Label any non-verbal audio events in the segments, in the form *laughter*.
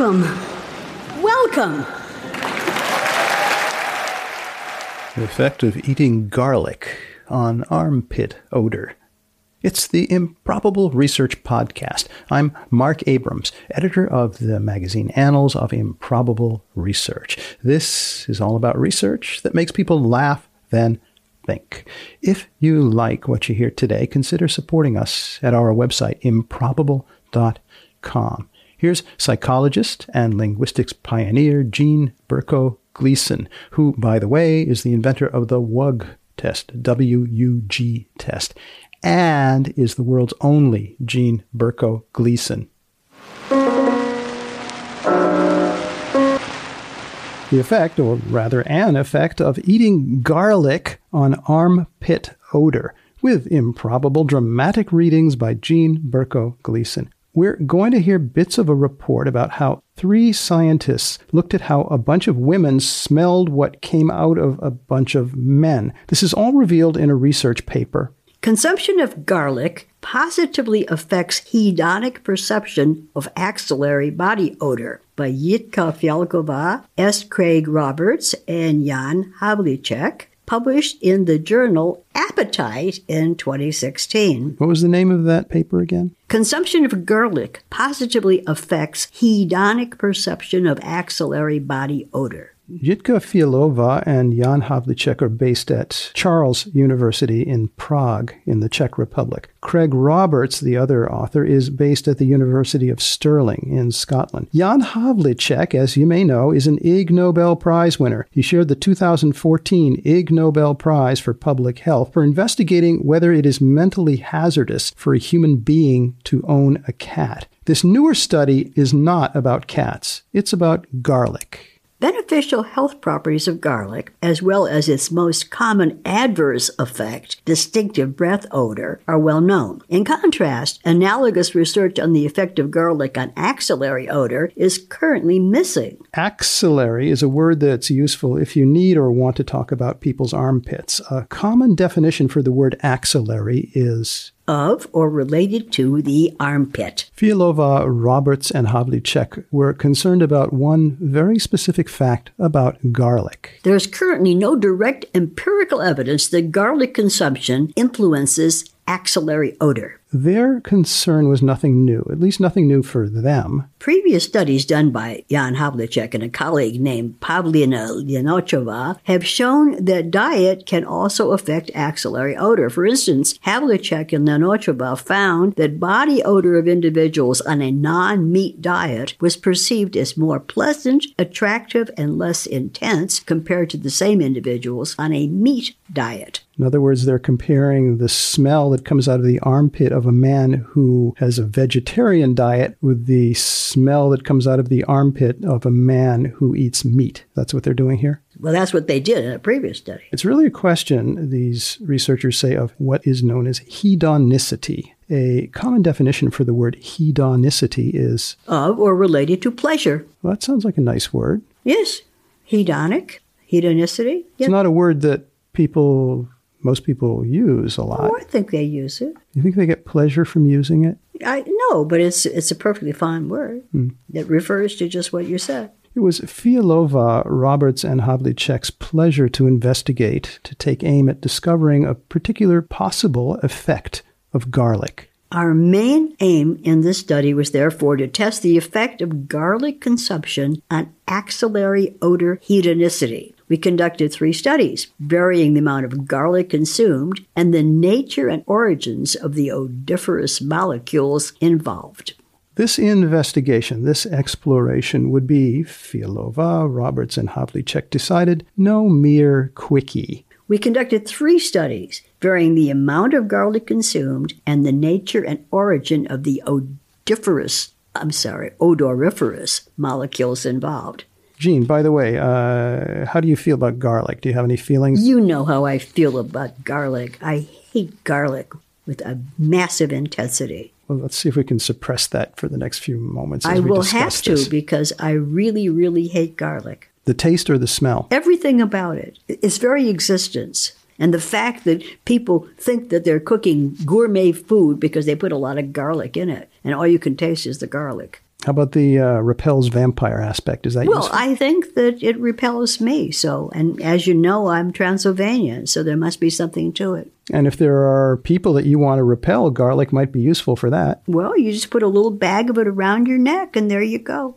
Welcome. Welcome. The effect of eating garlic on armpit odor. It's the Improbable Research Podcast. I'm Marc Abrahams, editor of the magazine Annals of Improbable Research. This is all about research that makes people laugh, then think. If you like what you hear today, consider supporting us at our website, improbable.com. Here's psychologist and linguistics pioneer Jean Berko Gleason, who, by the way, is the inventor of the WUG test, W-U-G test, and is the world's only Jean Berko Gleason. The effect, or rather an effect, of eating garlic on armpit odor, with improbable dramatic readings by Jean Berko Gleason. We're going to hear bits of a report about how three scientists looked at how a bunch of women smelled what came out of a bunch of men. This is all revealed in a research paper. Consumption of garlic positively affects hedonic perception of axillary body odor by Jitka Fialova, S. Craig Roberts, and Jan Havlicek published in the journal Appetite in 2016. What was the name of that paper again? Consumption of garlic positively affects hedonic perception of axillary body odor. Jitka Fialova and Jan Havlicek are based at Charles University in Prague in the Czech Republic. Craig Roberts, the other author, is based at the University of Stirling in Scotland. Jan Havlicek, as you may know, is an Ig Nobel Prize winner. He shared the 2014 Ig Nobel Prize for Public Health for investigating whether it is mentally hazardous for a human being to own a cat. This newer study is not about cats, it's about garlic. Beneficial health properties of garlic, as well as its most common adverse effect, distinctive breath odor, are well known. In contrast, analogous research on the effect of garlic on axillary odor is currently missing. Axillary is a word that's useful if you need or want to talk about people's armpits. A common definition for the word axillary is of or related to the armpit. Fialova, Roberts, and Havlicek were concerned about one very specific fact about garlic. There is currently no direct empirical evidence that garlic consumption influences axillary odor. Their concern was nothing new, at least nothing new for them. Previous studies done by Jan Havlicek and a colleague named Pavlina Lenochova have shown that diet can also affect axillary odor. For instance, Havlicek and Lenochova found that body odor of individuals on a non-meat diet was perceived as more pleasant, attractive, and less intense compared to the same individuals on a meat diet. In other words, they're comparing the smell that comes out of the armpit of a man who has a vegetarian diet with the smell that comes out of the armpit of a man who eats meat. That's what they're doing here. Well, that's what they did in a previous study. It's really a question, these researchers say, of what is known as hedonicity. A common definition for the word hedonicity is of or related to pleasure. Well, that sounds like a nice word. Yes. Hedonic, hedonicity. It's not a word that people most people use a lot. Oh, I think they use it. You think they get pleasure from using it? I no, but it's it's a perfectly fine word hmm. that refers to just what you said. It was Fialova, Roberts, and Havlicek's pleasure to investigate, to take aim at discovering a particular possible effect of garlic. Our main aim in this study was therefore to test the effect of garlic consumption on axillary odor hedonicity. We conducted three studies, varying the amount of garlic consumed and the nature and origins of the odoriferous molecules involved. This investigation, this exploration would be, Fialova, Roberts, and Havlicek decided, no mere quickie. We conducted three studies varying the amount of garlic consumed and the nature and origin of the odoriferous, I'm sorry, odoriferous molecules involved. Jean, by the way, uh, how do you feel about garlic? Do you have any feelings? You know how I feel about garlic. I hate garlic with a massive intensity. Well, let's see if we can suppress that for the next few moments. I will have to this. because I really, really hate garlic. The taste or the smell? Everything about it, its very existence. And the fact that people think that they're cooking gourmet food because they put a lot of garlic in it, and all you can taste is the garlic. How about the uh, repels vampire aspect? Is that useful? Well, useful? I think that it repels me. So, and as you know, I'm Transylvanian, so there must be something to it. and if there are people that you want to repel, garlic might be useful for that. Well, you just put a little bag of it around your neck, and there you go.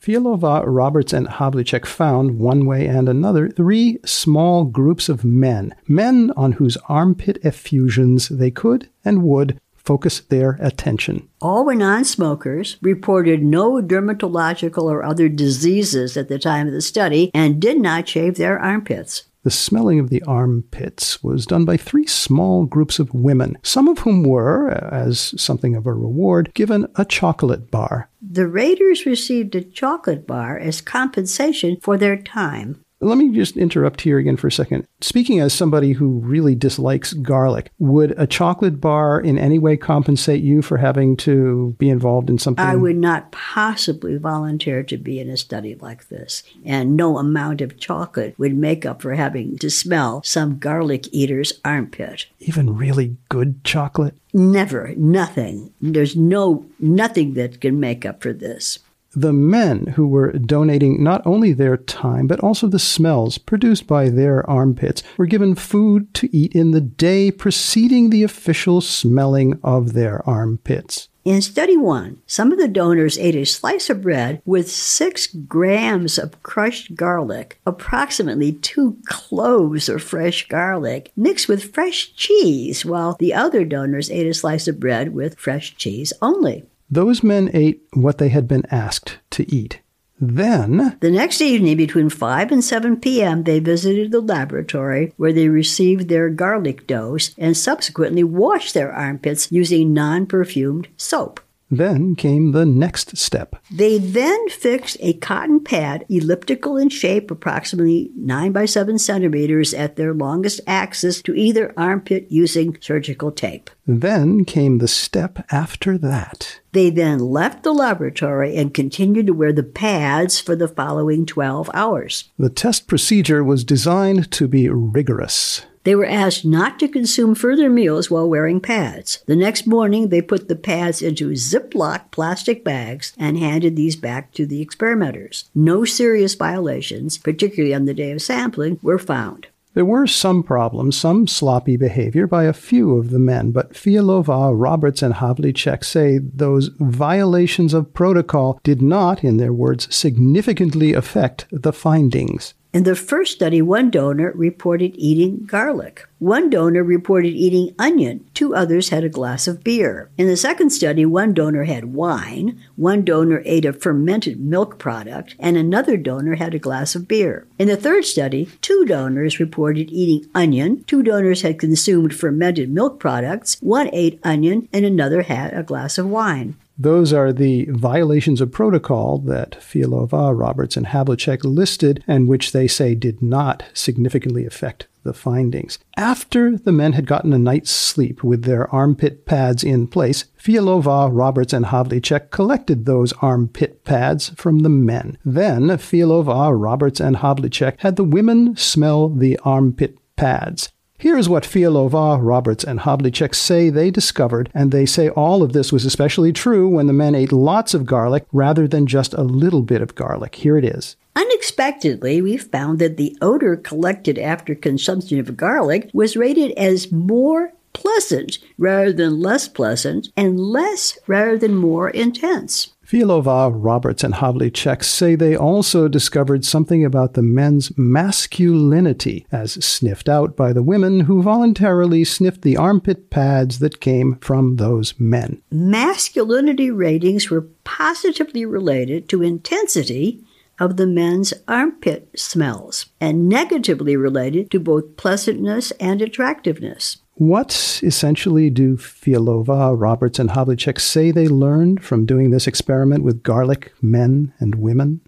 Fialova, Roberts, and Havlicek found, one way and another, three small groups of men, men on whose armpit effusions they could and would focus their attention. All were non smokers, reported no dermatological or other diseases at the time of the study, and did not shave their armpits. The smelling of the armpits was done by three small groups of women, some of whom were, as something of a reward, given a chocolate bar. The raters received a chocolate bar as compensation for their time. Let me just interrupt here again for a second. Speaking as somebody who really dislikes garlic, would a chocolate bar in any way compensate you for having to be involved in something? I would not possibly volunteer to be in a study like this, and no amount of chocolate would make up for having to smell some garlic eater's armpit. Even really good chocolate? Never, nothing. There's no nothing that can make up for this. The men who were donating not only their time, but also the smells produced by their armpits were given food to eat in the day preceding the official smelling of their armpits. In study one, some of the donors ate a slice of bread with six grams of crushed garlic, approximately two cloves of fresh garlic, mixed with fresh cheese, while the other donors ate a slice of bread with fresh cheese only. Those men ate what they had been asked to eat. Then The next evening, between 5 and 7 p.m., they visited the laboratory where they received their garlic dose and subsequently washed their armpits using non perfumed soap. Then came the next step. They then fixed a cotton pad, elliptical in shape, approximately 9 by 7 centimeters at their longest axis, to either armpit using surgical tape. Then came the step after that. They then left the laboratory and continued to wear the pads for the following 12 hours. The test procedure was designed to be rigorous. They were asked not to consume further meals while wearing pads. The next morning, they put the pads into Ziploc plastic bags and handed these back to the experimenters. No serious violations, particularly on the day of sampling, were found. There were some problems, some sloppy behavior by a few of the men, but Fialova, Roberts, and Havlicek say those violations of protocol did not, in their words, significantly affect the findings. In the first study, one donor reported eating garlic. One donor reported eating onion. Two others had a glass of beer. In the second study, one donor had wine. One donor ate a fermented milk product, and another donor had a glass of beer. In the third study, two donors reported eating onion. Two donors had consumed fermented milk products. One ate onion, and another had a glass of wine. Those are the violations of protocol that Fialova, Roberts, and Havlicek listed, and which they say did not significantly affect the findings. After the men had gotten a night's sleep with their armpit pads in place, Fialova, Roberts, and Havlicek collected those armpit pads from the men. Then Fialova, Roberts, and Havlicek had the women smell the armpit pads. Here is what Fialova, Roberts, and Havlicek say they discovered, and they say all of this was especially true when the men ate lots of garlic rather than just a little bit of garlic. Here it is. Unexpectedly, we found that the odor collected after consumption of garlic was rated as more pleasant rather than less pleasant, and less rather than more intense. Fialova, Roberts, and Havlicek say they also discovered something about the men's masculinity, as sniffed out by the women who voluntarily sniffed the armpit pads that came from those men. Masculinity ratings were positively related to intensity of the men's armpit smells and negatively related to both pleasantness and attractiveness. What essentially do Fialova, Roberts, and Havlicek say they learned from doing this experiment with garlic men and women?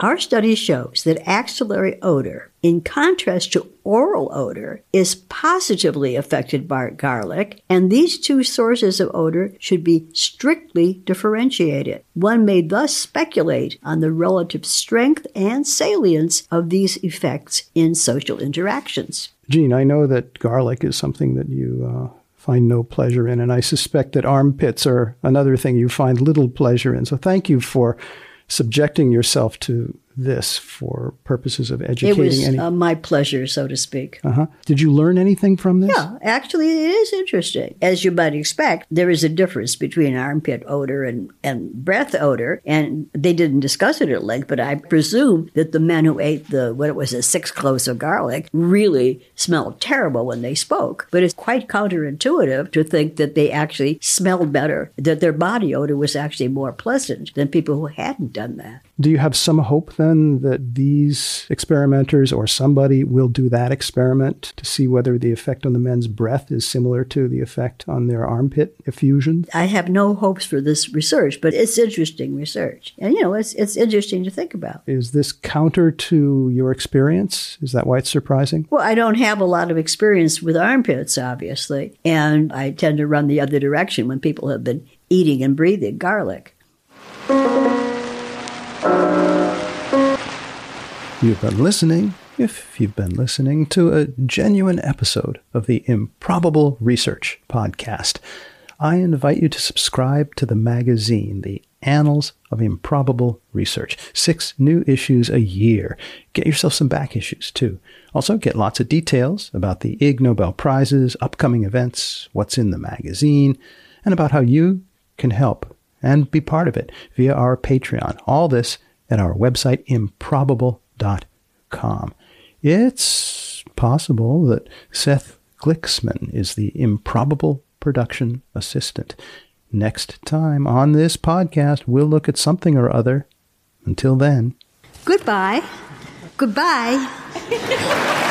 Our study shows that axillary odor, in contrast to oral odor, is positively affected by garlic, and these two sources of odor should be strictly differentiated. One may thus speculate on the relative strength and salience of these effects in social interactions. Jean, I know that garlic is something that you uh, find no pleasure in, and I suspect that armpits are another thing you find little pleasure in. So thank you for subjecting yourself to this for purposes of educating It was any uh, my pleasure, so to speak. uh-huh. did you learn anything from this Yeah, actually, it is interesting. As you might expect, there is a difference between armpit odor and, and breath odor, and they didn't discuss it at length, but I presume that the men who ate the, what it was, a six cloves of garlic really smelled terrible when they spoke. But it's quite counterintuitive to think that they actually smelled better, that their body odor was actually more pleasant than people who hadn't done that. do you have some hope then that these experimenters or somebody will do that experiment to see whether the effect on the men's breath is similar to the effect on their armpit effusion I have no hopes for this research, but it's interesting research. And, you know, it's, it's interesting to think about. is this counter to your experience is that why it's surprising Well, I don't have a lot of experience with armpits, obviously, and I tend to run the other direction when people have been eating and breathing garlic. You've been listening, if you've been listening, to a genuine episode of the Improbable Research Podcast. I invite you to subscribe to the magazine, The Annals of Improbable Research. Six new issues a year. Get yourself some back issues, too. Also, get lots of details about the Ig Nobel Prizes, upcoming events, what's in the magazine, and about how you can help and be part of it via our Patreon. All this at our website, improbable.com. It's possible that Seth Gliksman is the improbable production assistant. Next time on this podcast, we'll look at something or other. Until then, Goodbye. Goodbye. *laughs*